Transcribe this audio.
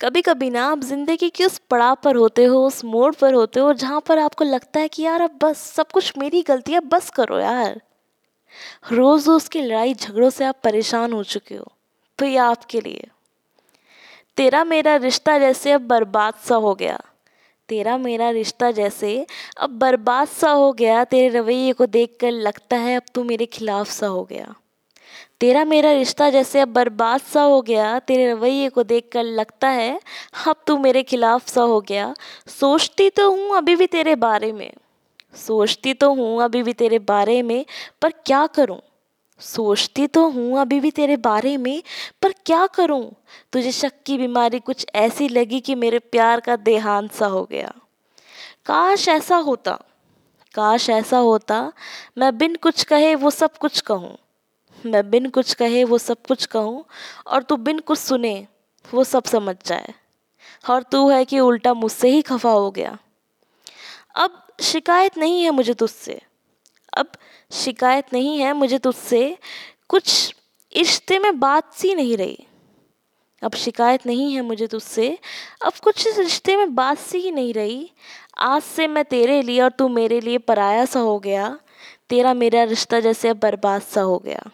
कभी कभी ना आप ज़िंदगी के उस पड़ाव पर होते हो, उस मोड़ पर होते हो, जहाँ पर आपको लगता है कि यार अब बस, सब कुछ मेरी गलती है, बस करो यार। रोज़ रोज़ की लड़ाई झगड़ों से आप परेशान हो चुके हो तो ये आपके लिए। तेरा मेरा रिश्ता जैसे अब बर्बाद सा हो गया। तेरा मेरा रिश्ता जैसे अब बर्बाद सा हो गया, तेरे रवैये को देखकर लगता है अब तू मेरे खिलाफ सा हो गया। तेरा मेरा रिश्ता जैसे अब बर्बाद सा हो गया, तेरे रवैये को देखकर लगता है, अब तू मेरे खिलाफ सा हो गया। सोचती तो हूँ अभी भी तेरे बारे में। सोचती तो हूँ अभी भी तेरे बारे में, पर क्या करूँ? सोचती तो हूँ अभी भी तेरे बारे में, पर क्या करूँ? तुझे शक की बीमारी कुछ ऐसी लगी कि मेरे प्यार का देहांत सा हो गया। काश ऐसा होता, काश ऐसा होता, मैं बिन कुछ कहे वो सब कुछ कहूँ। मैं बिन कुछ कहे वो सब कुछ कहूँ, और तू बिन कुछ सुने वो सब समझ जाए। और तू है कि उल्टा मुझसे ही खफा हो गया। अब शिकायत नहीं है मुझे तुझसे। अब शिकायत नहीं है मुझे तुझसे। कुछ रिश्ते में बात सी नहीं रही। अब शिकायत नहीं है मुझे तुझसे। अब कुछ इस रिश्ते में बात सी ही नहीं रही। आज से मैं तेरे लिए और तू मेरे लिए पराया सा हो गया। तेरा मेरा रिश्ता जैसे अब बर्बाद सा हो गया।